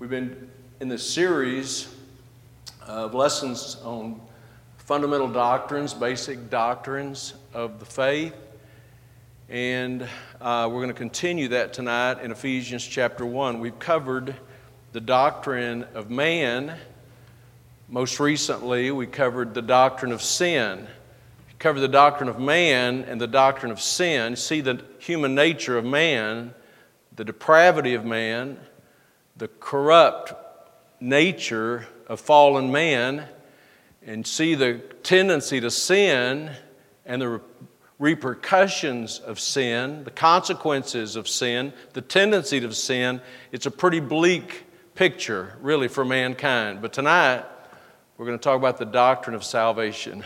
We've been in this series of lessons on fundamental doctrines, basic doctrines of the faith. And uh, we're going to continue that tonight in Ephesians chapter 1. We've covered the doctrine of man. Most recently, we covered the doctrine of sin. We covered the doctrine of man and the doctrine of sin. See the human nature of man, the depravity of man, the corrupt nature of fallen man, and see the tendency to sin and the repercussions of sin, the consequences of sin, the tendency to sin, it's a pretty bleak picture, really, for mankind. But tonight, we're going to talk about the doctrine of salvation,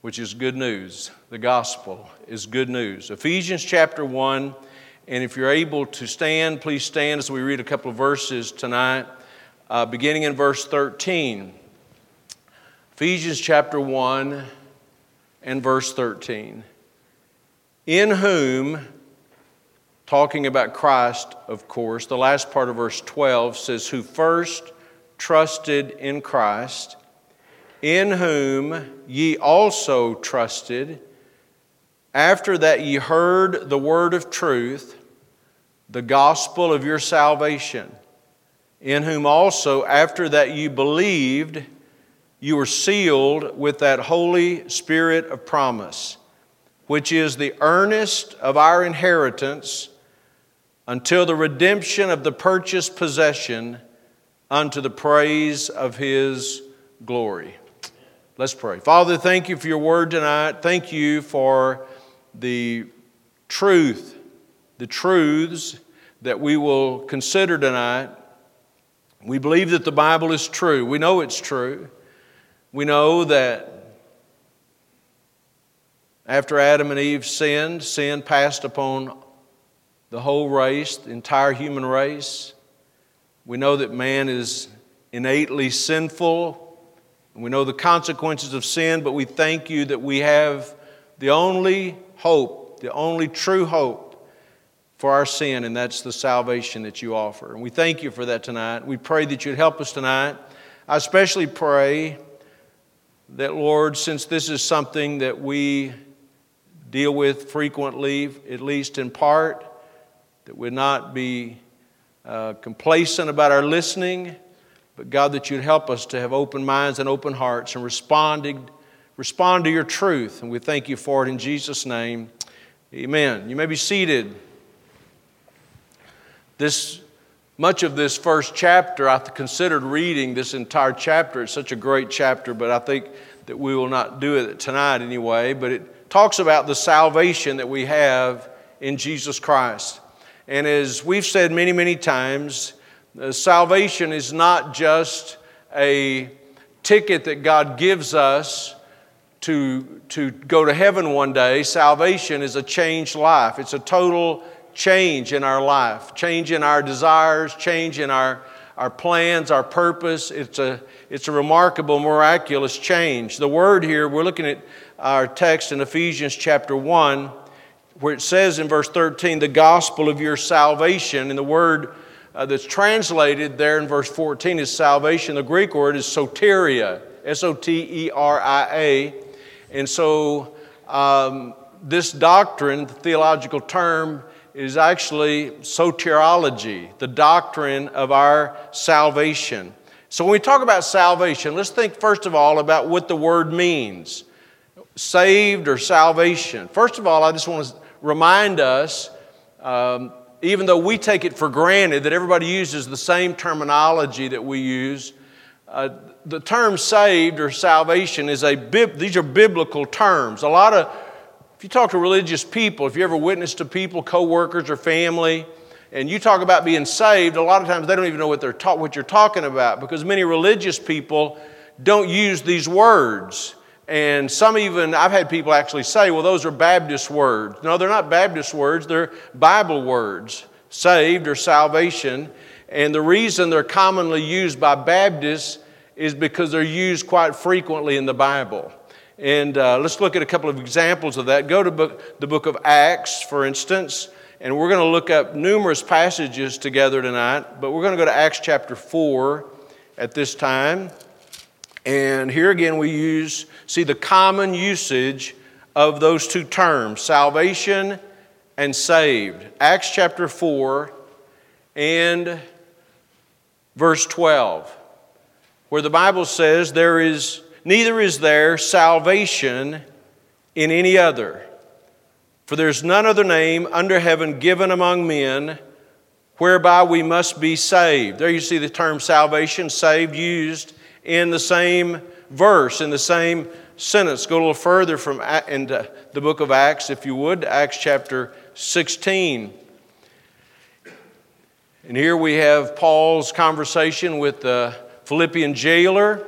which is good news. The gospel is good news. Ephesians chapter 1, and if you're able to stand, please stand as we read a couple of verses tonight, uh, beginning in verse 13. Ephesians chapter 1 and verse 13. In whom, talking about Christ, of course, the last part of verse 12 says, Who first trusted in Christ, in whom ye also trusted, after that ye heard the word of truth, the gospel of your salvation, in whom also, after that you believed, you were sealed with that Holy Spirit of promise, which is the earnest of our inheritance until the redemption of the purchased possession unto the praise of His glory. Let's pray. Father, thank you for your word tonight. Thank you for the truth, the truths that we will consider tonight. We believe that the Bible is true. We know it's true. We know that after Adam and Eve sinned, sin passed upon the whole race, the entire human race. We know that man is innately sinful. We know the consequences of sin, but we thank you that we have the only hope, the only true hope for our sin, and that's the salvation that you offer. And we thank you for that tonight. We pray that you'd help us tonight. I especially pray that, Lord, since this is something that we deal with frequently, at least in part, that we'd not be uh, complacent about our listening, but God, that you'd help us to have open minds and open hearts and responding, respond to your truth. And we thank you for it in Jesus' name. Amen. You may be seated. This much of this first chapter, I considered reading this entire chapter. It's such a great chapter, but I think that we will not do it tonight anyway. But it talks about the salvation that we have in Jesus Christ. And as we've said many, many times, uh, salvation is not just a ticket that God gives us to, to go to heaven one day. Salvation is a changed life, it's a total change in our life, change in our desires, change in our, our plans, our purpose. It's a, it's a remarkable, miraculous change. The word here, we're looking at our text in Ephesians chapter 1, where it says in verse 13, the gospel of your salvation. And the word uh, that's translated there in verse 14 is salvation. The Greek word is soteria, S O T E R I A. And so, um, this doctrine, the theological term, is actually soteriology, the doctrine of our salvation. So, when we talk about salvation, let's think first of all about what the word means saved or salvation. First of all, I just want to remind us, um, even though we take it for granted that everybody uses the same terminology that we use, uh, the term saved or salvation is a bib- these are biblical terms. A lot of if you talk to religious people, if you ever witness to people, coworkers or family, and you talk about being saved, a lot of times they don't even know what they're ta- what you're talking about because many religious people don't use these words. And some even, I've had people actually say, well, those are Baptist words. No, they're not Baptist words, they're Bible words, saved or salvation. And the reason they're commonly used by Baptists is because they're used quite frequently in the Bible. And uh, let's look at a couple of examples of that. Go to book, the book of Acts, for instance, And we're going to look up numerous passages together tonight, but we're going to go to Acts chapter 4 at this time. And here again, we use, see the common usage of those two terms salvation and saved. Acts chapter 4 and verse 12, where the Bible says, There is neither is there salvation in any other. For there's none other name under heaven given among men whereby we must be saved. There you see the term salvation, saved, used in the same verse, in the same sentence. Go a little further from into the book of Acts, if you would, Acts chapter 16. And here we have Paul's conversation with the Philippian jailer.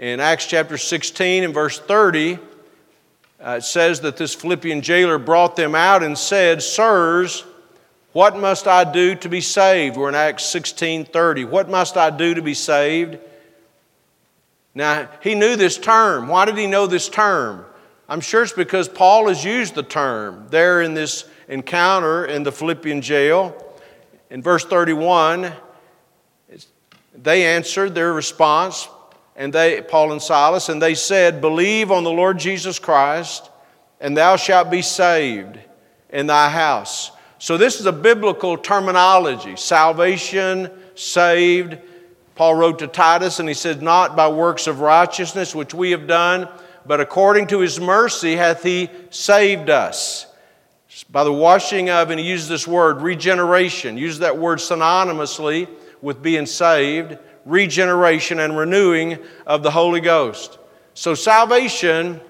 In Acts chapter 16 and verse 30, uh, it says that this Philippian jailer brought them out and said, Sirs, what must I do to be saved? We're in Acts 16 30. What must I do to be saved? Now, he knew this term. Why did he know this term? I'm sure it's because Paul has used the term there in this encounter in the Philippian jail. In verse 31, they answered their response, and they, Paul and Silas, and they said, Believe on the Lord Jesus Christ, and thou shalt be saved in thy house. So, this is a biblical terminology salvation, saved. Paul wrote to Titus, and he said, Not by works of righteousness which we have done, but according to his mercy hath he saved us by the washing of, and he uses this word, regeneration. Use that word synonymously with being saved, regeneration and renewing of the Holy Ghost. So, salvation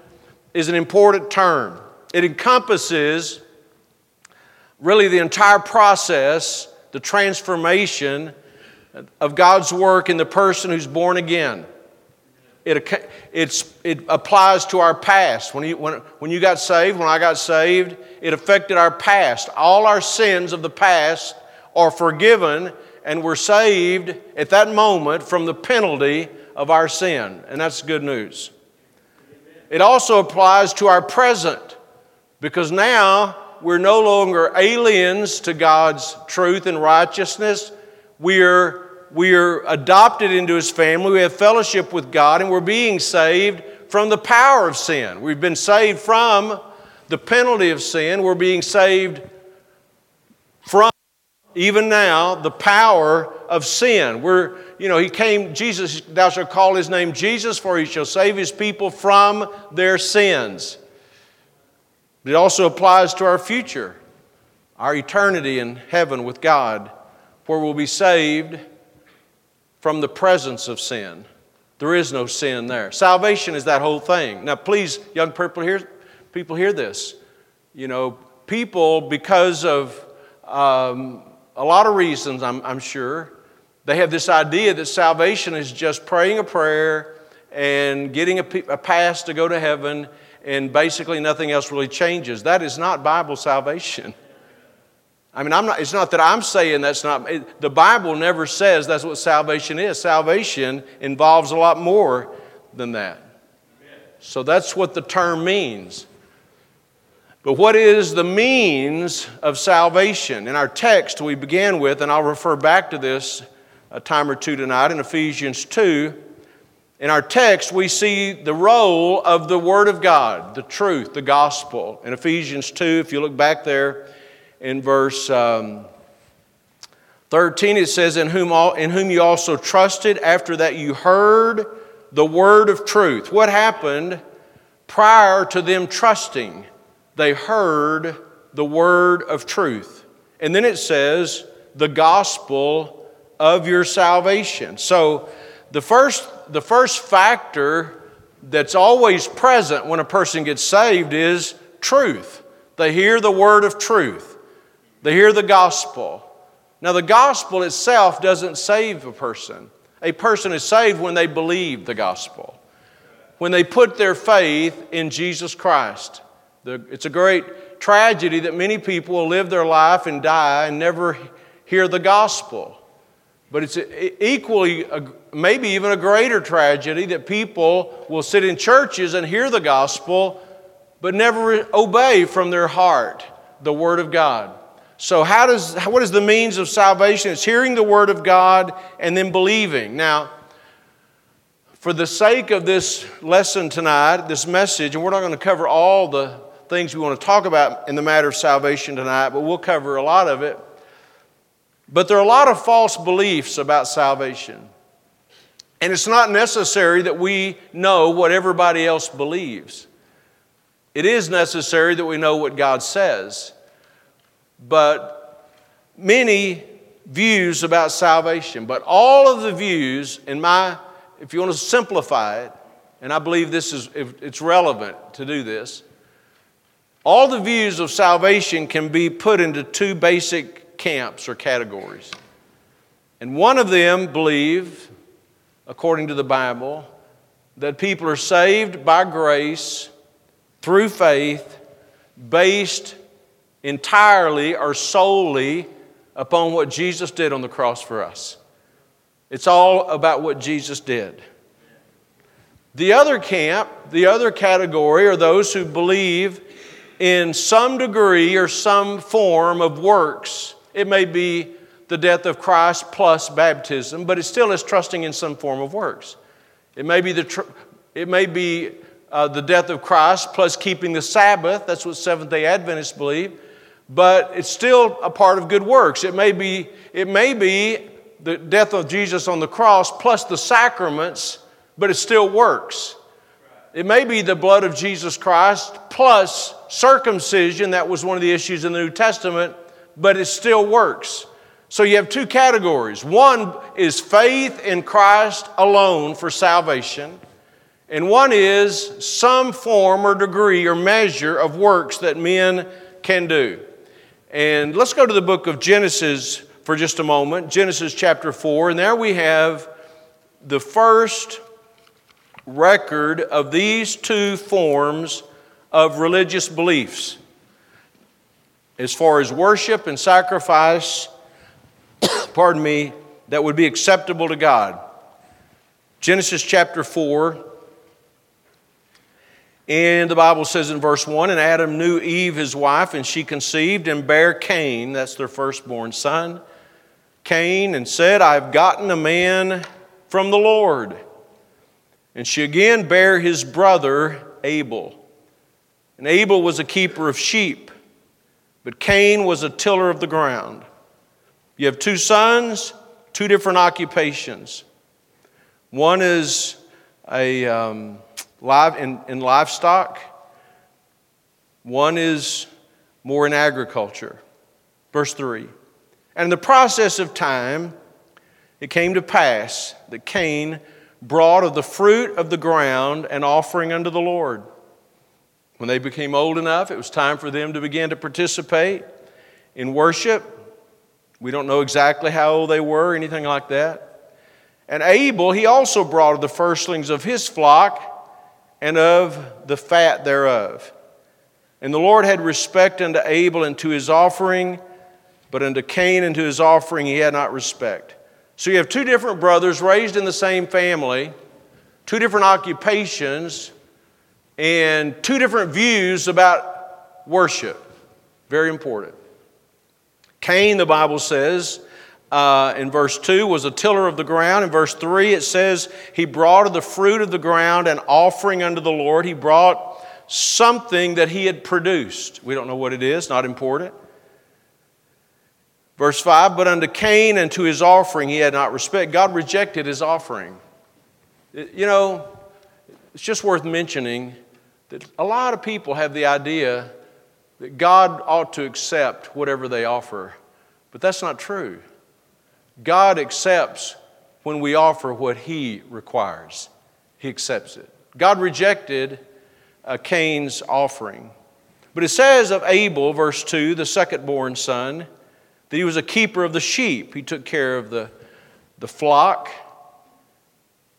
is an important term. It encompasses really the entire process, the transformation of God's work in the person who's born again. It, it applies to our past. When you, when, when you got saved, when I got saved, it affected our past. All our sins of the past are forgiven, and we're saved at that moment from the penalty of our sin. And that's good news. It also applies to our present, because now we're no longer aliens to God's truth and righteousness. We're we are adopted into his family, we have fellowship with God, and we're being saved from the power of sin. We've been saved from the penalty of sin. We're being saved even now, the power of sin. We're, you know, he came, Jesus, thou shalt call his name Jesus, for he shall save his people from their sins. But it also applies to our future, our eternity in heaven with God, where we'll be saved from the presence of sin. There is no sin there. Salvation is that whole thing. Now, please, young people, hear, people hear this. You know, people, because of um, a lot of reasons, I'm, I'm sure, they have this idea that salvation is just praying a prayer and getting a, a pass to go to heaven, and basically nothing else really changes. That is not Bible salvation. I mean, I'm not, it's not that I'm saying that's not, it, the Bible never says that's what salvation is. Salvation involves a lot more than that. So that's what the term means. But what is the means of salvation? In our text we began with, and I'll refer back to this a time or two tonight in Ephesians 2. In our text, we see the role of the Word of God, the truth, the gospel. In Ephesians 2, if you look back there, in verse um, 13, it says, in whom, all, in whom you also trusted after that you heard the word of truth. What happened prior to them trusting? They heard the word of truth. And then it says, the gospel of your salvation. So the first, the first factor that's always present when a person gets saved is truth. They hear the word of truth. They hear the gospel. Now, the gospel itself doesn't save a person. A person is saved when they believe the gospel, when they put their faith in Jesus Christ. It's a great tragedy that many people will live their life and die and never hear the gospel. But it's equally, maybe even a greater tragedy that people will sit in churches and hear the gospel, but never obey from their heart the Word of God. So, how does, what is the means of salvation? It's hearing the Word of God and then believing. Now, for the sake of this lesson tonight, this message, and we're not going to cover all the things we want to talk about in the matter of salvation tonight, but we'll cover a lot of it. But there are a lot of false beliefs about salvation. And it's not necessary that we know what everybody else believes. It is necessary that we know what God says. But many views about salvation, but all of the views, in my, if you want to simplify it, and I believe this is, it's relevant to do this, all the views of salvation can be put into two basic camps or categories. And one of them believe according to the Bible, that people are saved by grace through faith based entirely or solely upon what Jesus did on the cross for us. It's all about what Jesus did. The other camp, the other category, are those who believe in some degree or some form of works. It may be the death of Christ plus baptism, but it still is trusting in some form of works. It may be the, tr- it may be, uh, the death of Christ plus keeping the Sabbath. That's what Seventh day Adventists believe. But it's still a part of good works. It may be, it may be the death of Jesus on the cross plus the sacraments, but it still works. It may be the blood of Jesus Christ plus circumcision. That was one of the issues in the New Testament, but it still works. So you have two categories. One is faith in Christ alone for salvation, and one is some form or degree or measure of works that men can do. And let's go to the book of Genesis for just a moment. Genesis chapter 4, and there we have the first record of these two forms of religious beliefs as far as worship and sacrifice pardon me, that would be acceptable to God. Genesis chapter 4. And the Bible says in verse 1 And Adam knew Eve, his wife, and she conceived and bare Cain, that's their firstborn son, Cain, and said, I've gotten a man from the Lord. And she again bare his brother Abel. And Abel was a keeper of sheep, but Cain was a tiller of the ground. You have two sons, two different occupations. One is a um, live in, in livestock. One is more in agriculture. Verse 3. And in the process of time, it came to pass that Cain brought of the fruit of the ground an offering unto the Lord. When they became old enough, it was time for them to begin to participate in worship. We don't know exactly how old they were, anything like that. And Abel, he also brought of the firstlings of his flock and of the fat thereof. And the Lord had respect unto Abel and to his offering, but unto Cain and to his offering he had not respect. So you have two different brothers raised in the same family, two different occupations, and two different views about worship. Very important. Cain, the Bible says, uh, in verse 2 was a tiller of the ground. In verse 3, it says, He brought of the fruit of the ground an offering unto the Lord. He brought something that he had produced. We don't know what it is, not important. Verse 5 But unto Cain and to his offering he had not respect. God rejected his offering. You know, it's just worth mentioning that a lot of people have the idea that God ought to accept whatever they offer. But that's not true. God accepts when we offer what He requires, He accepts it. God rejected uh, Cain's offering. But it says of Abel, verse 2, the second born son, that he was a keeper of the sheep. He took care of the, the flock.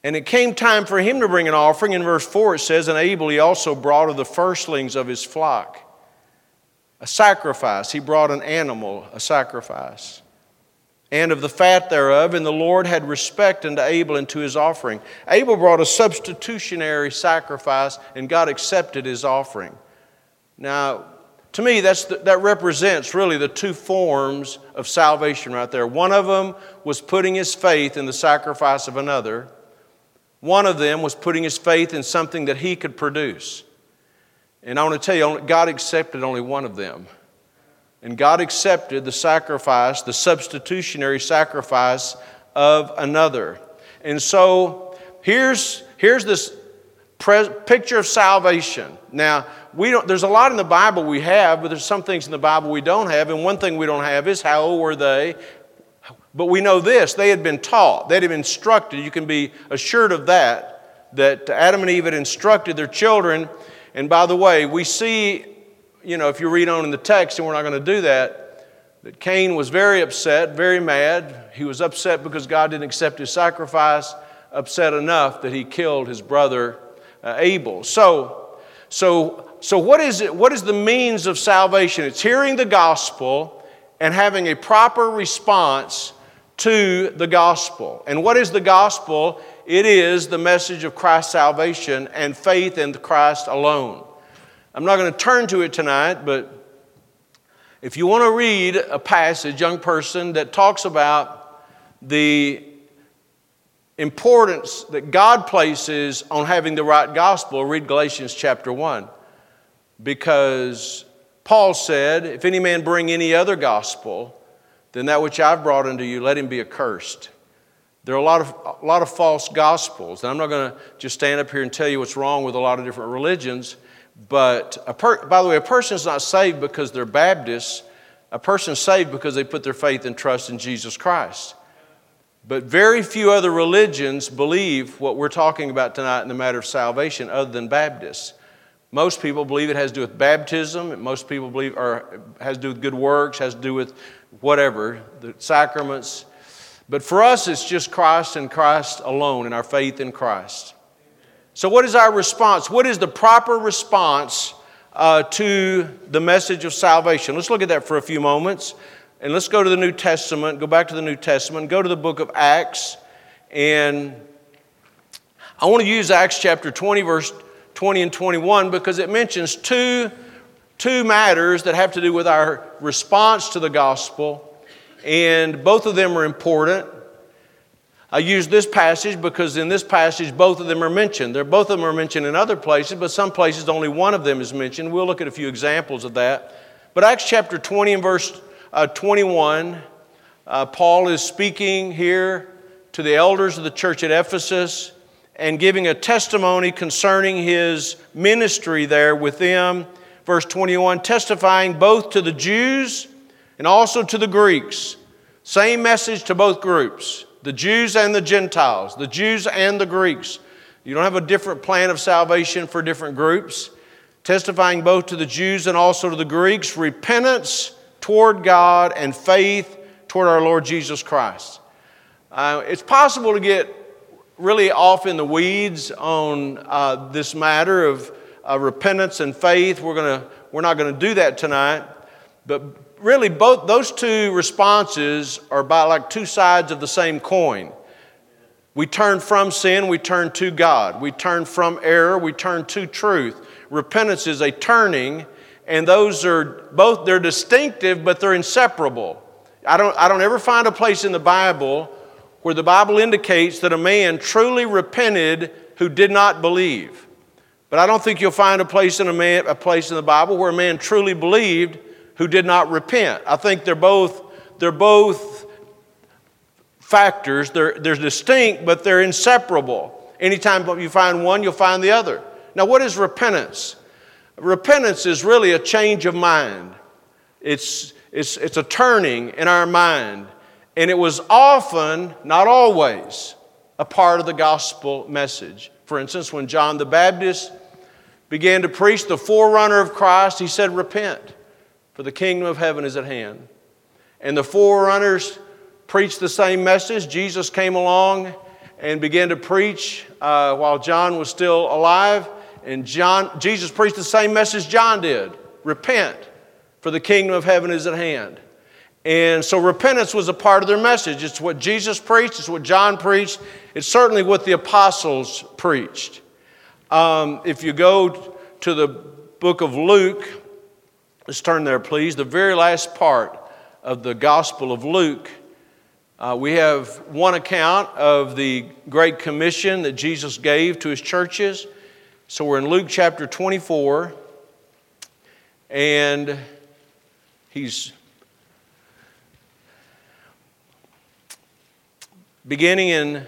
And it came time for him to bring an offering. In verse 4, it says, And Abel he also brought of the firstlings of his flock a sacrifice. He brought an animal, a sacrifice. And of the fat thereof, and the Lord had respect unto Abel and to his offering. Abel brought a substitutionary sacrifice, and God accepted his offering. Now, To me, that's the, that represents really the two forms of salvation right there. One of them was putting his faith in the sacrifice of another. One of them was putting his faith in something that he could produce. And I want to tell you, God accepted only one of them. And God accepted the sacrifice, the substitutionary sacrifice of another. And so here's, here's this pre- picture of salvation. Now, we don't, there's a lot in the Bible we have, but there's some things in the Bible we don't have. And one thing we don't have is how old were they? But we know this they had been taught, they had been instructed. You can be assured of that, that Adam and Eve had instructed their children. And by the way, we see, you know, if you read on in the text, and we're not going to do that, that Cain was very upset, very mad. He was upset because God didn't accept his sacrifice, upset enough that he killed his brother uh, Abel. So, so, so what is it? What is the means of salvation? It's hearing the gospel and having a proper response to the gospel. And what is the gospel? It is the message of Christ's salvation and faith in Christ alone. I'm not going to turn to it tonight, but if you want to read a passage, young person, that talks about the importance that God places on having the right gospel, read Galatians chapter 1. Because Paul said, If any man bring any other gospel than that which I've brought unto you, let him be accursed. There are a lot of, a lot of false gospels. And I'm not going to just stand up here and tell you what's wrong with a lot of different religions. But, per, by the way, a person's not saved because they're Baptists. A person's saved because they put their faith and trust in Jesus Christ. But very few other religions believe what we're talking about tonight in the matter of salvation other than Baptists. Most people believe it has to do with baptism. Most people believe or has to do with good works, has to do with whatever, the sacraments. But for us, it's just Christ and Christ alone and our faith in Christ. So, what is our response? What is the proper response uh, to the message of salvation? Let's look at that for a few moments. And let's go to the New Testament, go back to the New Testament, go to the book of Acts. And I want to use Acts chapter 20, verse 20 and 21, because it mentions two, two matters that have to do with our response to the gospel. And both of them are important. I use this passage because in this passage, both of them are mentioned. They're, both of them are mentioned in other places, but some places only one of them is mentioned. We'll look at a few examples of that. But Acts chapter 20 and verse uh, 21, uh, Paul is speaking here to the elders of the church at Ephesus and giving a testimony concerning his ministry there with them. Verse 21 testifying both to the Jews and also to the Greeks. Same message to both groups the Jews and the Gentiles, the Jews and the Greeks. You don't have a different plan of salvation for different groups. Testifying both to the Jews and also to the Greeks, repentance toward God and faith toward our Lord Jesus Christ. Uh, it's possible to get really off in the weeds on uh, this matter of uh, repentance and faith. We're, gonna, we're not going to do that tonight. But really, both those two responses are about like two sides of the same coin. We turn from sin, we turn to God. We turn from error, we turn to truth. Repentance is a turning, and those are both, they're distinctive, but they're inseparable. I don't, I don't ever find a place in the Bible where the Bible indicates that a man truly repented who did not believe. But I don't think you'll find a place in, a, man, a place in the Bible where a man truly believed who did not repent. I think they're both, they're both factors. They're, they're distinct, but they're inseparable. Anytime you find one, you'll find the other. Now, what is repentance? Repentance is really a change of mind. It's, it's, it's a turning in our mind. And it was often, not always, a part of the gospel message. For instance, when John the Baptist began to preach the forerunner of Christ, he said, Repent for the kingdom of heaven is at hand. And the forerunners preached the same message. Jesus came along and began to preach uh, while John was still alive. And John, Jesus preached the same message John did repent, for the kingdom of heaven is at hand. And so repentance was a part of their message. It's what Jesus preached, it's what John preached, it's certainly what the apostles preached. Um, if you go to the book of Luke, Let's turn there, please. The very last part of the Gospel of Luke. Uh, we have one account of the Great Commission that Jesus gave to his churches. So we're in Luke chapter 24, and he's beginning in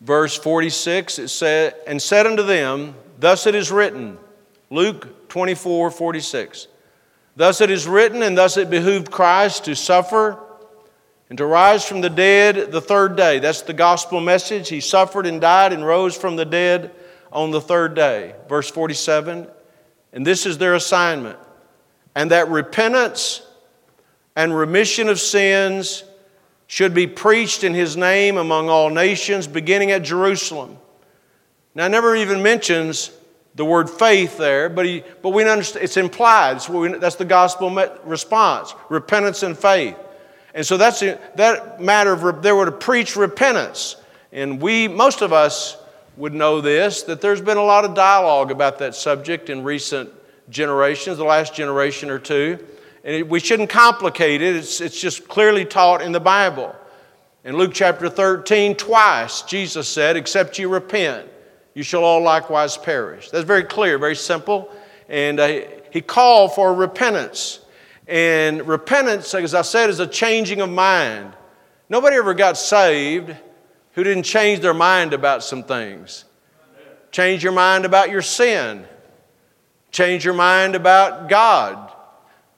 verse 46. It said, And said unto them, Thus it is written, Luke 24, 46. Thus it is written, and thus it behooved Christ to suffer and to rise from the dead the third day. That's the gospel message. He suffered and died and rose from the dead on the third day. Verse 47 And this is their assignment, and that repentance and remission of sins should be preached in his name among all nations, beginning at Jerusalem. Now, never even mentions the word faith there, but, he, but we understand it's implied. That's, we, that's the gospel response repentance and faith. And so that's that matter of there were to preach repentance. And we, most of us, would know this that there's been a lot of dialogue about that subject in recent generations, the last generation or two. And it, we shouldn't complicate it, it's, it's just clearly taught in the Bible. In Luke chapter 13, twice Jesus said, Except you repent, you shall all likewise perish. That's very clear, very simple. And uh, he called for repentance. And repentance, as I said, is a changing of mind. Nobody ever got saved who didn't change their mind about some things. Change your mind about your sin. Change your mind about God.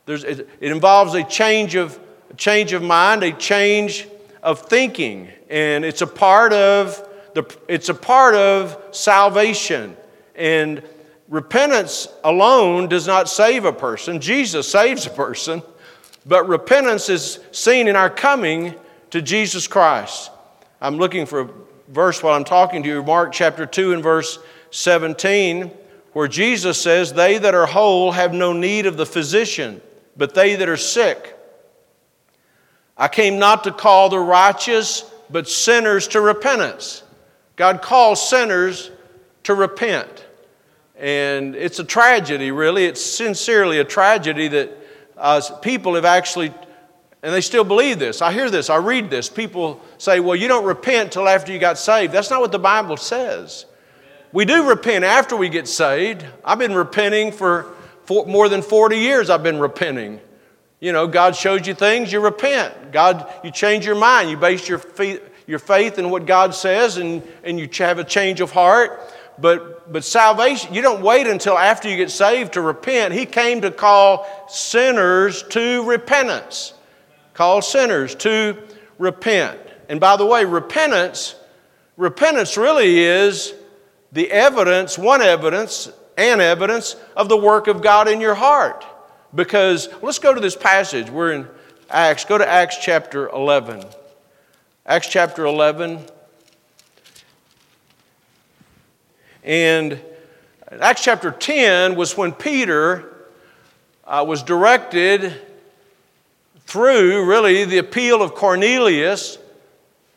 There's, it, it involves a change of a change of mind, a change of thinking, and it's a part of the, it's a part of salvation. And repentance alone does not save a person. Jesus saves a person, but repentance is seen in our coming to Jesus Christ. I'm looking for a verse while I'm talking to you, Mark chapter 2 and verse 17, where Jesus says, They that are whole have no need of the physician, but they that are sick. I came not to call the righteous, but sinners to repentance. God calls sinners to repent. And it's a tragedy, really. It's sincerely a tragedy that uh, people have actually, and they still believe this. I hear this, I read this. People say, well, you don't repent till after you got saved. That's not what the Bible says. We do repent after we get saved. I've been repenting for, for more than 40 years, I've been repenting. You know, God shows you things, you repent. God, you change your mind. You base your faith, your faith in what God says and, and you have a change of heart. But, but salvation, you don't wait until after you get saved to repent. He came to call sinners to repentance. Call sinners to repent. And by the way, repentance, repentance really is the evidence, one evidence, and evidence of the work of God in your heart. Because let's go to this passage. We're in Acts. Go to Acts chapter 11. Acts chapter 11. And Acts chapter 10 was when Peter uh, was directed through really the appeal of Cornelius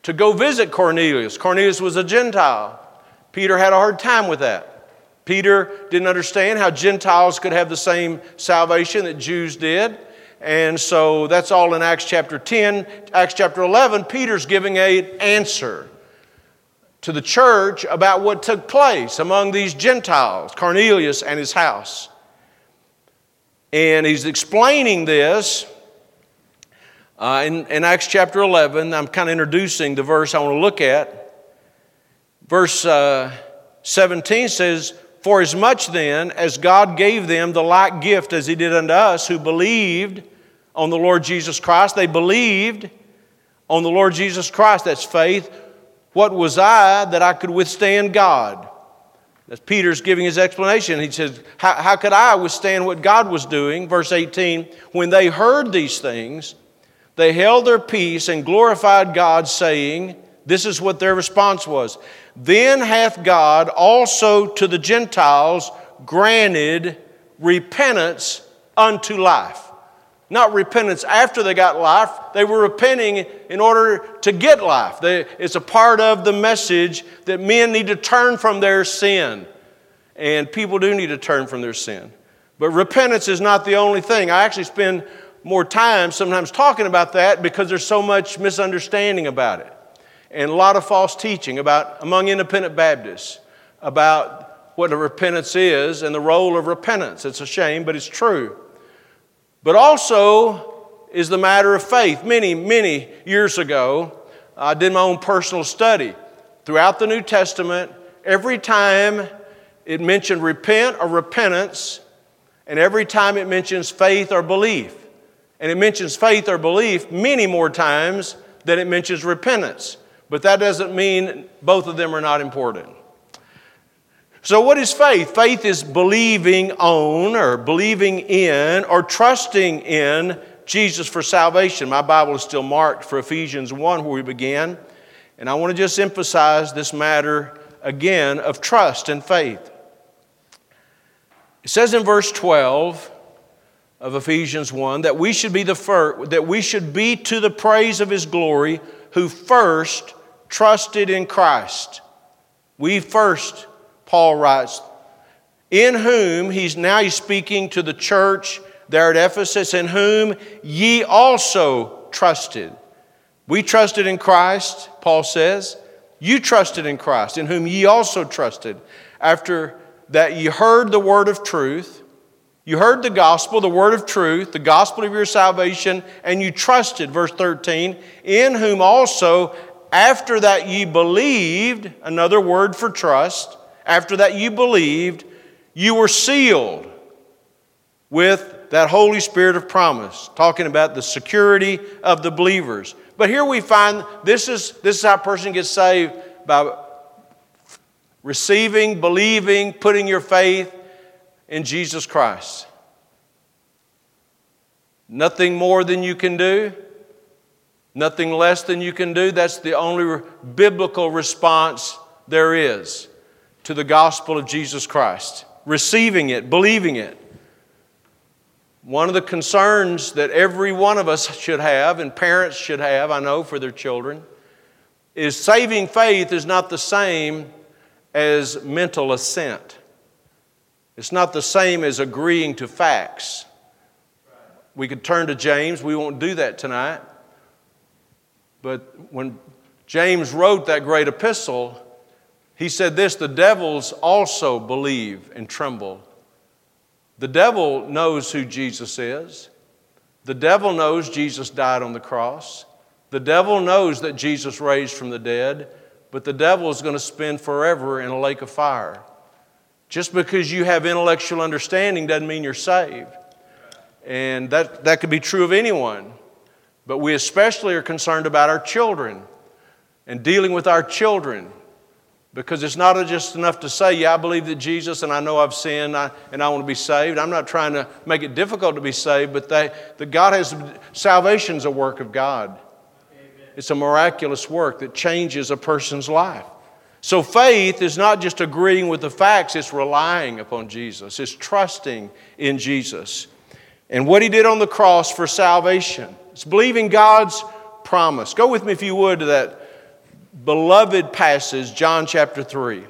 to go visit Cornelius. Cornelius was a Gentile. Peter had a hard time with that. Peter didn't understand how Gentiles could have the same salvation that Jews did. And so that's all in Acts chapter 10. Acts chapter 11, Peter's giving an answer to the church about what took place among these Gentiles, Cornelius and his house. And he's explaining this uh, in, in Acts chapter 11. I'm kind of introducing the verse I want to look at. Verse uh, 17 says, For as much then as God gave them the like gift as He did unto us who believed on the Lord Jesus Christ, they believed on the Lord Jesus Christ. That's faith. What was I that I could withstand God? That's Peter's giving his explanation. He says, how, how could I withstand what God was doing? Verse 18, when they heard these things, they held their peace and glorified God, saying, This is what their response was then hath God also to the Gentiles granted repentance unto life. Not repentance after they got life, they were repenting in order to get life. They, it's a part of the message that men need to turn from their sin. And people do need to turn from their sin. But repentance is not the only thing. I actually spend more time sometimes talking about that because there's so much misunderstanding about it and a lot of false teaching about among independent Baptists about what a repentance is and the role of repentance. It's a shame, but it's true. But also is the matter of faith. Many, many years ago, I did my own personal study. Throughout the New Testament, every time it mentioned repent or repentance, and every time it mentions faith or belief. And it mentions faith or belief many more times than it mentions repentance. But that doesn't mean both of them are not important. So, what is faith? Faith is believing on or believing in or trusting in Jesus for salvation. My Bible is still marked for Ephesians 1, where we began. And I want to just emphasize this matter again of trust and faith. It says in verse 12 of Ephesians 1 that we should be the first, that we should be to the praise of his glory who first trusted in Christ. We first, Paul writes, in whom he's now he's speaking to the church there at Ephesus, in whom ye also trusted. We trusted in Christ, Paul says. You trusted in Christ, in whom ye also trusted. After that ye heard the word of truth, you heard the gospel, the word of truth, the gospel of your salvation, and you trusted, verse 13, in whom also after that ye believed, another word for trust, after that you believed, you were sealed with that Holy Spirit of promise, talking about the security of the believers. But here we find this is, this is how a person gets saved by receiving, believing, putting your faith in Jesus Christ. Nothing more than you can do. Nothing less than you can do. That's the only biblical response there is to the gospel of Jesus Christ. Receiving it, believing it. One of the concerns that every one of us should have, and parents should have, I know, for their children, is saving faith is not the same as mental assent. It's not the same as agreeing to facts. We could turn to James, we won't do that tonight. But when James wrote that great epistle, he said this the devils also believe and tremble. The devil knows who Jesus is. The devil knows Jesus died on the cross. The devil knows that Jesus raised from the dead, but the devil is going to spend forever in a lake of fire. Just because you have intellectual understanding doesn't mean you're saved. And that, that could be true of anyone. But we especially are concerned about our children and dealing with our children because it's not just enough to say, Yeah, I believe that Jesus and I know I've sinned and I want to be saved. I'm not trying to make it difficult to be saved, but they, the God has salvation is a work of God. Amen. It's a miraculous work that changes a person's life. So faith is not just agreeing with the facts, it's relying upon Jesus, it's trusting in Jesus and what he did on the cross for salvation. It's believing God's promise. Go with me, if you would, to that beloved passage, John chapter 3.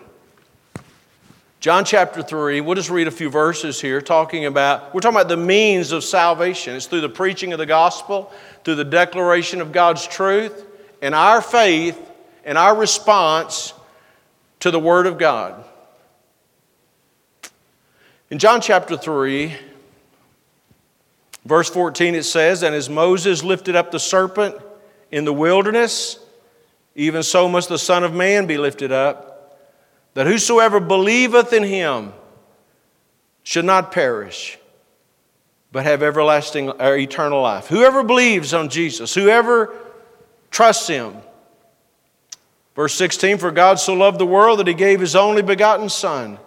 John chapter 3, we'll just read a few verses here talking about, we're talking about the means of salvation. It's through the preaching of the gospel, through the declaration of God's truth, and our faith and our response to the Word of God. In John chapter 3, Verse 14 it says, And as Moses lifted up the serpent in the wilderness, even so must the Son of Man be lifted up, that whosoever believeth in him should not perish, but have everlasting or eternal life. Whoever believes on Jesus, whoever trusts him. Verse 16 For God so loved the world that he gave his only begotten Son,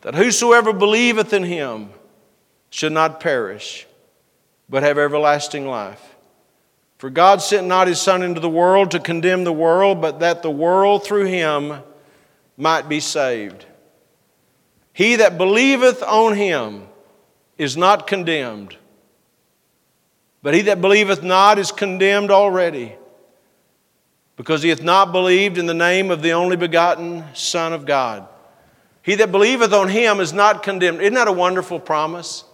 that whosoever believeth in him should not perish, but have everlasting life. For God sent not his Son into the world to condemn the world, but that the world through him might be saved. He that believeth on him is not condemned, but he that believeth not is condemned already, because he hath not believed in the name of the only begotten Son of God. He that believeth on him is not condemned. Isn't that a wonderful promise?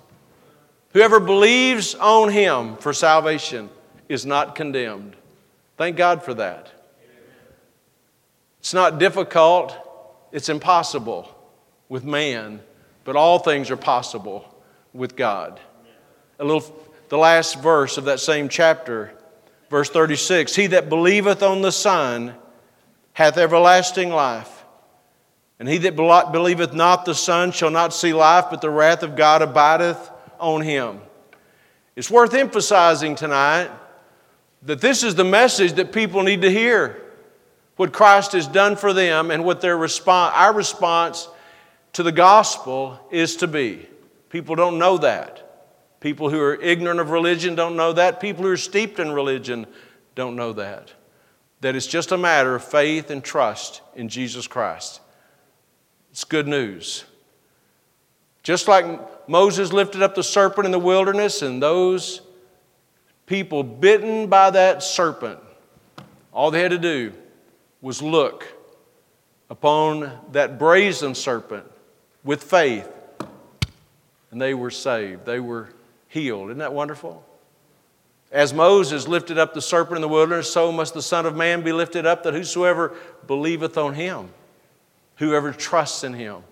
Whoever believes on him for salvation is not condemned. Thank God for that. It's not difficult, it's impossible with man, but all things are possible with God. A little the last verse of that same chapter, verse 36 He that believeth on the Son hath everlasting life. And he that believeth not the Son shall not see life, but the wrath of God abideth on him. It's worth emphasizing tonight that this is the message that people need to hear. What Christ has done for them and what their response, our response to the gospel is to be. People don't know that. People who are ignorant of religion don't know that. People who are steeped in religion don't know that. That it's just a matter of faith and trust in Jesus Christ. It's good news. Just like Moses lifted up the serpent in the wilderness, and those people bitten by that serpent, all they had to do was look upon that brazen serpent with faith, and they were saved. They were healed. Isn't that wonderful? As Moses lifted up the serpent in the wilderness, so must the Son of Man be lifted up, that whosoever believeth on him, whoever trusts in him.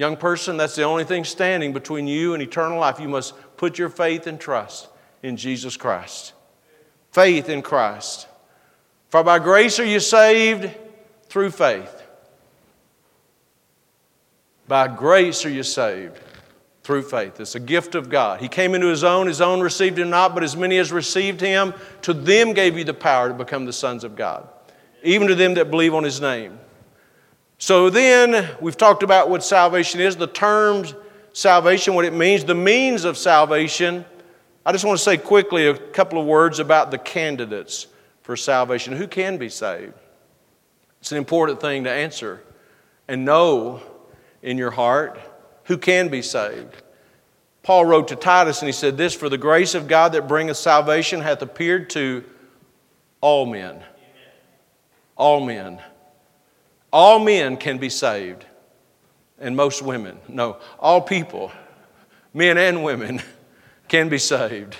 Young person, that's the only thing standing between you and eternal life. You must put your faith and trust in Jesus Christ. Faith in Christ. For by grace are you saved through faith. By grace are you saved through faith. It's a gift of God. He came into his own, his own received him not, but as many as received him, to them gave you the power to become the sons of God, even to them that believe on his name. So then, we've talked about what salvation is, the terms salvation, what it means, the means of salvation. I just want to say quickly a couple of words about the candidates for salvation. Who can be saved? It's an important thing to answer and know in your heart who can be saved. Paul wrote to Titus and he said this For the grace of God that bringeth salvation hath appeared to all men. All men. All men can be saved, and most women. No, all people, men and women, can be saved.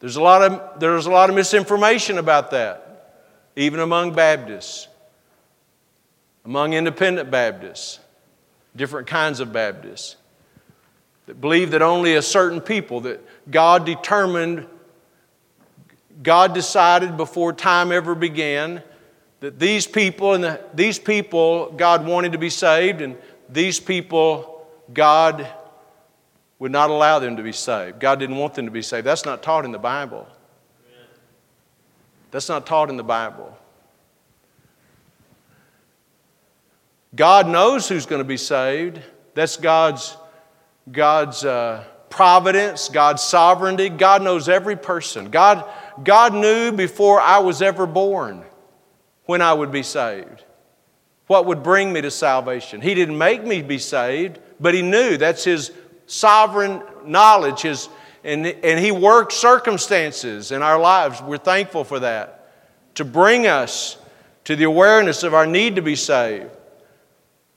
There's a lot of, there's a lot of misinformation about that, even among Baptists, among independent Baptists different kinds of Baptists that believe that only a certain people, that God determined, God decided before time ever began that these people and the, these people God wanted to be saved, and these people God would not allow them to be saved. God didn't want them to be saved. That's not taught in the Bible. That's not taught in the Bible. God knows who's going to be saved. That's God's, God's uh, providence, God's sovereignty. God knows every person. God, God knew before I was ever born when I would be saved, what would bring me to salvation. He didn't make me be saved, but He knew. That's His sovereign knowledge. His, and, and He worked circumstances in our lives. We're thankful for that to bring us to the awareness of our need to be saved.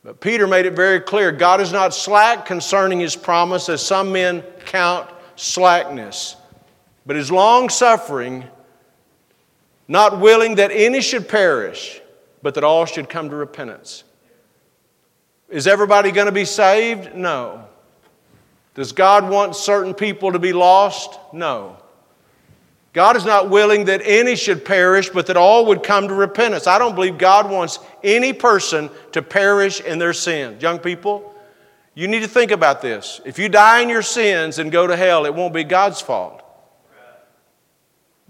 But Peter made it very clear God is not slack concerning his promise, as some men count slackness, but is long suffering, not willing that any should perish, but that all should come to repentance. Is everybody going to be saved? No. Does God want certain people to be lost? No. God is not willing that any should perish, but that all would come to repentance. I don't believe God wants any person to perish in their sins. Young people, you need to think about this. If you die in your sins and go to hell, it won't be God's fault.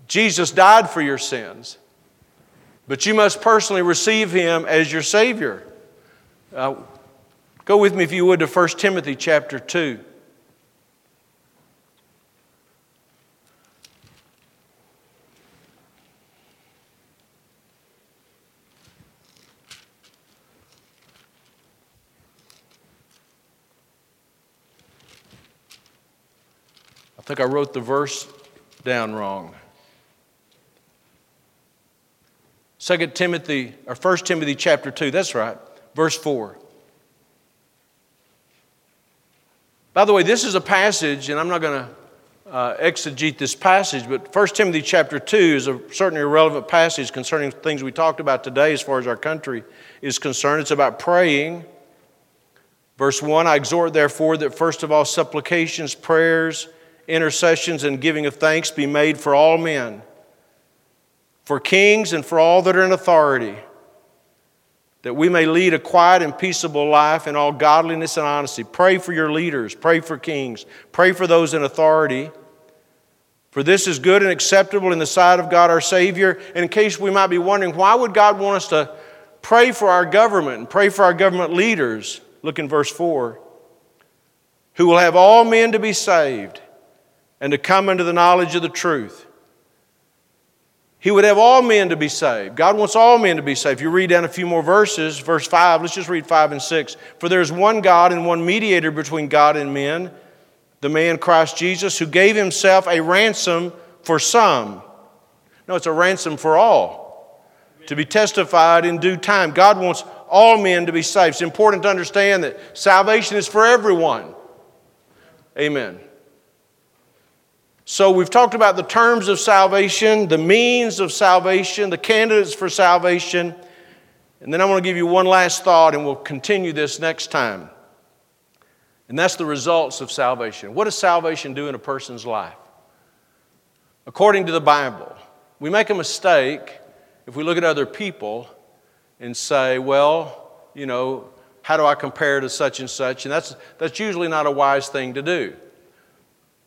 Jesus died for your sins, but you must personally receive Him as your Savior. Uh, go with me, if you would, to 1 Timothy chapter 2. I think I wrote the verse down wrong. 2 Timothy, or 1 Timothy chapter 2, that's right, verse 4. By the way, this is a passage, and I'm not going to uh, exegete this passage, but 1 Timothy chapter 2 is a certainly a relevant passage concerning things we talked about today as far as our country is concerned. It's about praying. Verse 1 I exhort, therefore, that first of all supplications, prayers, intercessions, and giving of thanks be made for all men for kings, and for all that are in authority that we may lead a quiet and peaceable life in all godliness and honesty. Pray for your leaders, pray for kings, pray for those in authority. For this is good and acceptable in the sight of God our Savior. And in case we might be wondering, why would God want us to pray for our government and pray for our government leaders? Look in verse 4 who will have all men to be saved and to come into the knowledge of the truth. He would have all men to be saved. God wants all men to be saved. If you read down a few more verses, verse 5, let's just read 5 and 6. For there is one God and one mediator between God and men, the man Christ Jesus, who gave himself a ransom for some. No, it's a ransom for all, to be testified in due time. God wants all men to be saved. It's important to understand that salvation is for everyone. Amen. So, we've talked about the terms of salvation, the means of salvation, the candidates for salvation. And then I want to give you one last thought, and we'll continue this next time. And that's the results of salvation. What does salvation do in a person's life? According to the Bible, we make a mistake if we look at other people and say, well, you know, how do I compare to such and such? And that's, that's usually not a wise thing to do.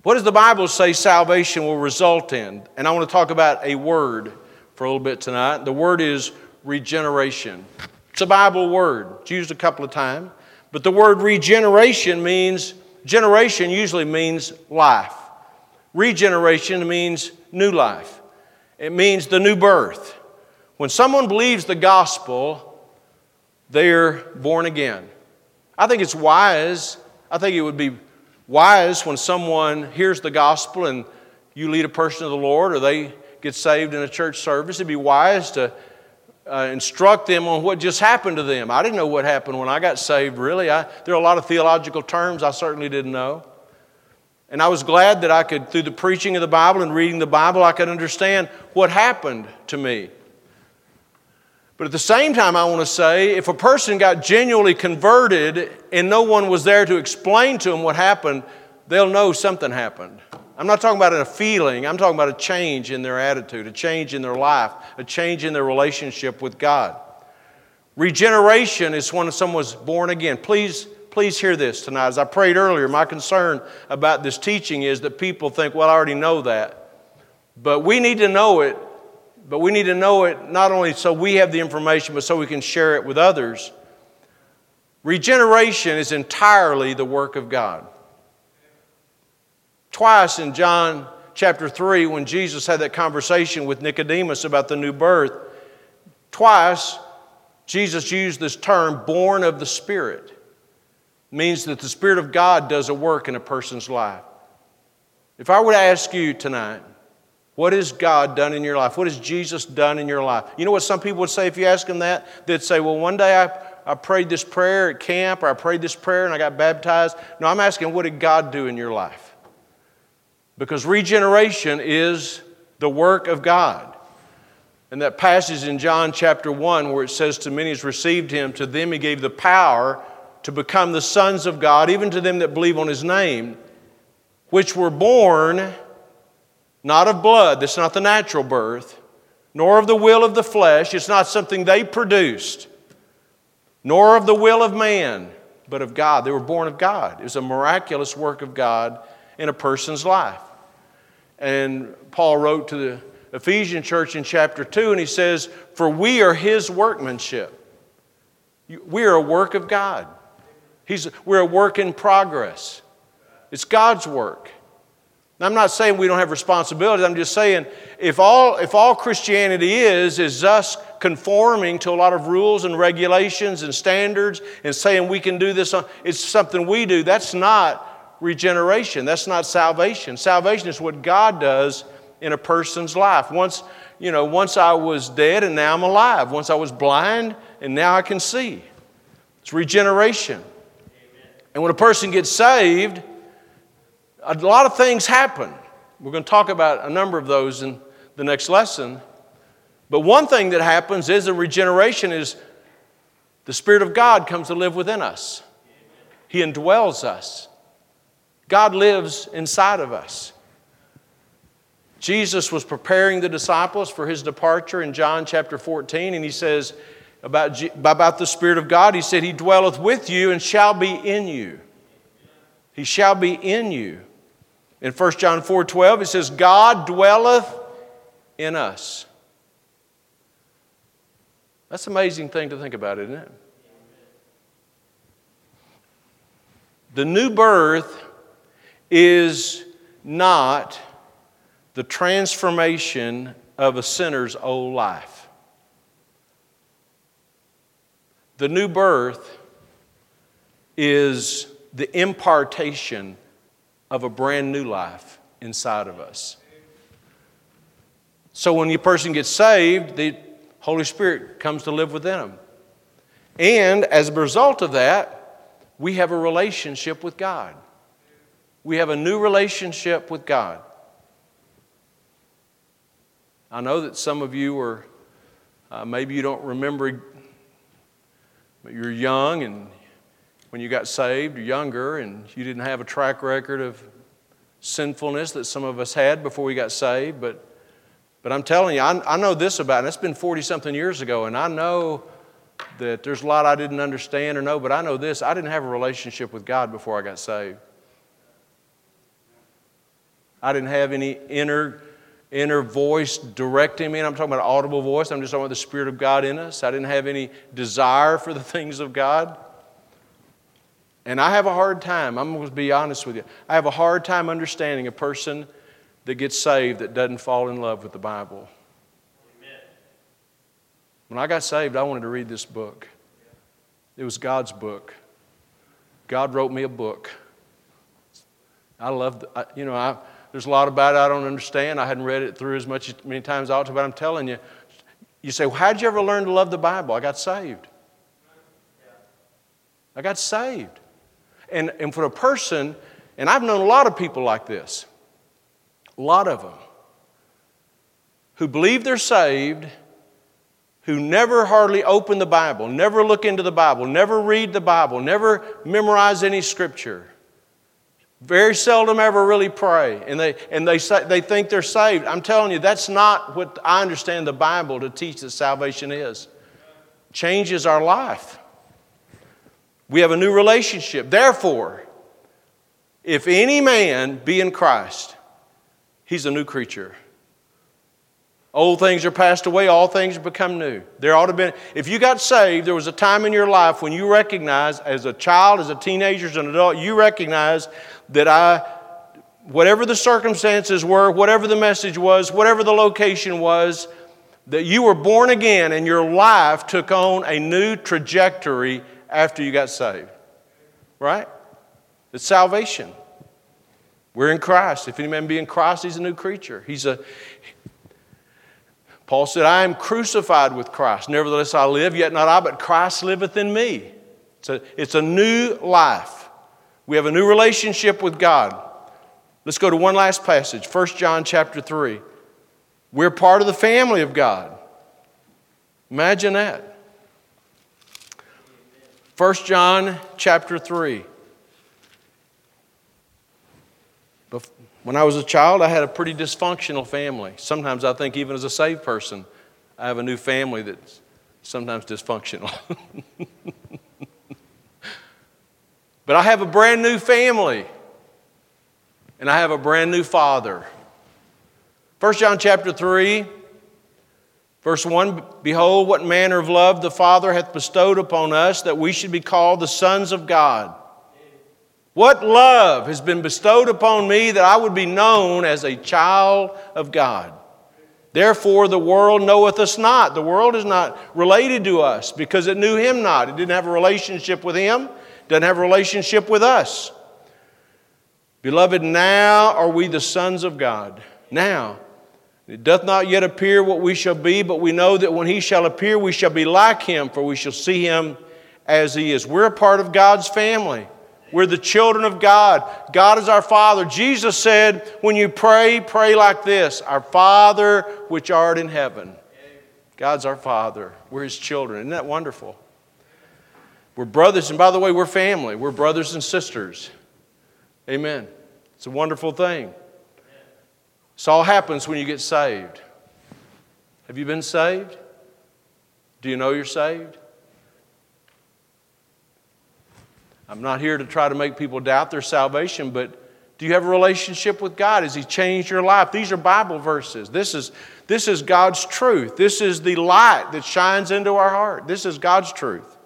What does the Bible say salvation will result in? And I want to talk about a word for a little bit tonight. The word is regeneration. It's a Bible word, it's used a couple of times. But the word regeneration means, generation usually means life. Regeneration means new life, it means the new birth. When someone believes the gospel, they're born again. I think it's wise. I think it would be wise when someone hears the gospel and you lead a person to the Lord or they get saved in a church service, it'd be wise to uh, instruct them on what just happened to them. I didn't know what happened when I got saved, really. I, there are a lot of theological terms I certainly didn't know. And I was glad that I could, through the preaching of the Bible and reading the Bible, I could understand what happened to me. But at the same time, I want to say if a person got genuinely converted and no one was there to explain to them what happened, they'll know something happened. I'm not talking about a feeling, I'm talking about a change in their attitude, a change in their life, a change in their relationship with God. Regeneration is when someone's born again. Please, please hear this tonight. As I prayed earlier, my concern about this teaching is that people think, well, I already know that. But we need to know it but we need to know it not only so we have the information, but so we can share it with others. Regeneration is entirely the work of God. Twice in John chapter 3, when Jesus had that conversation with Nicodemus about the new birth, twice Jesus used this term, born of the Spirit. It means that the Spirit of God does a work in a person's life. If I were to ask you tonight, what has God done in your life? What has Jesus done in your life? You know what some people would say if you ask them that? They'd say, Well, one day I, I prayed this prayer at camp, or I prayed this prayer and I got baptized. No, I'm asking, what did God do in your life? Because regeneration is the work of God. And that passage in John chapter 1 where it says, To many has received him, to them he gave the power to become the sons of God, even to them that believe on his name, which were born not of blood, that's not the natural birth, nor of the will of the flesh, it's not something they produced, nor of the will of man, but of God. They were born of God. It was a miraculous work of God in a person's life. And Paul wrote to the Ephesian church in chapter 2, and he says, For we are his workmanship. We are a work of God. He's, we're a work in progress. It's God's work. Now, I'm not saying we don't have responsibilities. I'm just saying if all, if all Christianity is, is us conforming to a lot of rules and regulations and standards and saying we can do this, it's something we do. That's not regeneration. That's not salvation. Salvation is what God does in a person's life. Once, you know, once I was dead and now I'm alive. Once I was blind and now I can see. It's regeneration. Amen. And when a person gets saved, a lot of things happen. We're going to talk about a number of those in the next lesson. But one thing that happens is a regeneration is the Spirit of God comes to live within us. He indwells us. God lives inside of us. Jesus was preparing the disciples for his departure in John chapter 14, and he says about, about the Spirit of God, he said, He dwelleth with you and shall be in you. He shall be in you. In 1 John 4 12, it says, God dwelleth in us. That's an amazing thing to think about, isn't it? The new birth is not the transformation of a sinner's old life. The new birth is the impartation of a brand new life inside of us. So when a person gets saved, the Holy Spirit comes to live within them. And as a result of that, we have a relationship with God. We have a new relationship with God. I know that some of you are, uh, maybe you don't remember, but you're young and when you got saved, younger, and you didn't have a track record of sinfulness that some of us had before we got saved. But, but I'm telling you, I, I know this about it. It's been 40 something years ago, and I know that there's a lot I didn't understand or know, but I know this I didn't have a relationship with God before I got saved. I didn't have any inner, inner voice directing me. And I'm talking about audible voice. I'm just talking about the Spirit of God in us. I didn't have any desire for the things of God. And I have a hard time, I'm going to be honest with you, I have a hard time understanding a person that gets saved that doesn't fall in love with the Bible. Amen. When I got saved, I wanted to read this book. It was God's book. God wrote me a book. I love, you know, I, there's a lot about it I don't understand. I hadn't read it through as much many times as I ought to, but I'm telling you, you say, well, how'd you ever learn to love the Bible? I got saved. I got saved. And, and for a person, and I've known a lot of people like this, a lot of them, who believe they're saved, who never hardly open the Bible, never look into the Bible, never read the Bible, never memorize any scripture, very seldom ever really pray, and they, and they, say, they think they're saved. I'm telling you, that's not what I understand the Bible to teach that salvation is. Changes our life. We have a new relationship. Therefore, if any man be in Christ, he's a new creature. Old things are passed away, all things become new. There ought to be, if you got saved, there was a time in your life when you recognized, as a child, as a teenager, as an adult, you recognized that I, whatever the circumstances were, whatever the message was, whatever the location was, that you were born again and your life took on a new trajectory after you got saved. Right? It's salvation. We're in Christ. If any man be in Christ, he's a new creature. He's a Paul said, I am crucified with Christ. Nevertheless, I live, yet not I, but Christ liveth in me. It's a, it's a new life. We have a new relationship with God. Let's go to one last passage, 1 John chapter 3. We're part of the family of God. Imagine that. 1 John chapter 3. When I was a child, I had a pretty dysfunctional family. Sometimes I think, even as a saved person, I have a new family that's sometimes dysfunctional. but I have a brand new family, and I have a brand new father. 1 John chapter 3, Verse 1 Behold, what manner of love the Father hath bestowed upon us that we should be called the sons of God. What love has been bestowed upon me that I would be known as a child of God? Therefore, the world knoweth us not. The world is not related to us because it knew Him not. It didn't have a relationship with Him, doesn't have a relationship with us. Beloved, now are we the sons of God. Now, it doth not yet appear what we shall be, but we know that when he shall appear, we shall be like him, for we shall see him as he is. We're a part of God's family. We're the children of God. God is our Father. Jesus said, when you pray, pray like this Our Father which art in heaven. God's our Father. We're His children. Isn't that wonderful? We're brothers, and by the way, we're family. We're brothers and sisters. Amen. It's a wonderful thing. This all happens when you get saved. Have you been saved? Do you know you're saved? I'm not here to try to make people doubt their salvation, but do you have a relationship with God? Has He changed your life? These are Bible verses. This is, this is God's truth. This is the light that shines into our heart. This is God's truth.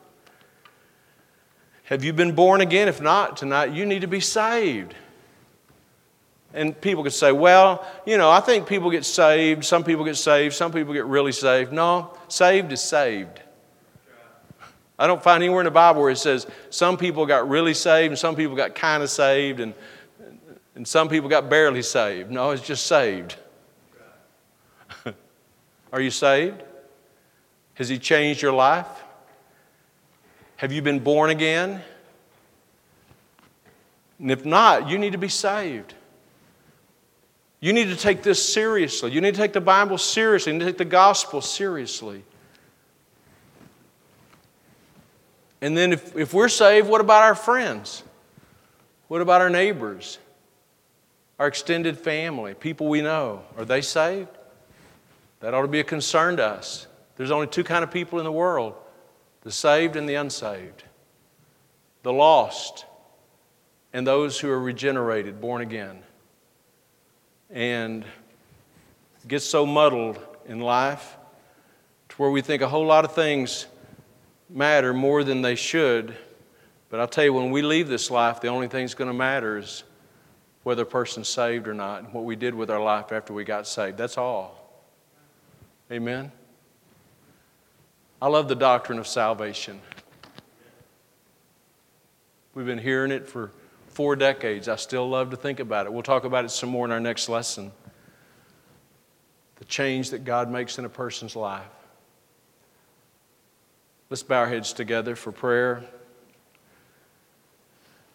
Have you been born again? If not, tonight you need to be saved. And people could say, well, you know, I think people get saved. Some people get saved. Some people get really saved. No, saved is saved. I don't find anywhere in the Bible where it says some people got really saved and some people got kind of saved and, and some people got barely saved. No, it's just saved. Are you saved? Has He changed your life? Have you been born again? And if not, you need to be saved. You need to take this seriously. You need to take the Bible seriously. You need to take the gospel seriously. And then if, if we're saved, what about our friends? What about our neighbors? Our extended family, people we know? Are they saved? That ought to be a concern to us. There's only two kind of people in the world the saved and the unsaved, the lost and those who are regenerated, born again. And get so muddled in life to where we think a whole lot of things matter more than they should. But I'll tell you, when we leave this life, the only thing that's going to matter is whether a person's saved or not, and what we did with our life after we got saved. That's all. Amen. I love the doctrine of salvation. We've been hearing it for four decades. I still love to think about it. We'll talk about it some more in our next lesson. The change that God makes in a person's life. Let's bow our heads together for prayer.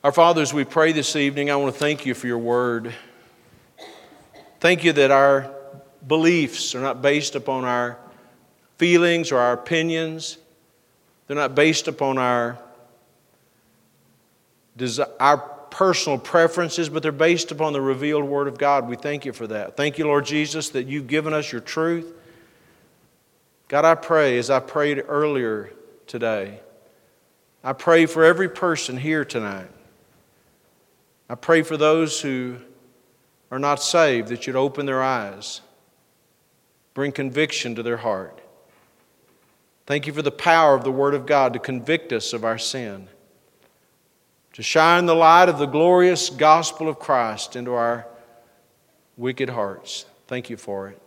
Our Father, as we pray this evening, I want to thank you for your word. Thank you that our beliefs are not based upon our feelings or our opinions. They're not based upon our, our personal preferences, but they're based upon the revealed Word of God. We thank you for that. Thank you, Lord Jesus, that you've given us your truth. God, I pray, as I prayed earlier today. I pray for every person here tonight. I pray for those who are not saved that you'd open their eyes, bring conviction to their heart. Thank you for the power of the Word of God to convict us of our sin, to shine the light of the glorious gospel of Christ into our wicked hearts. Thank you for it.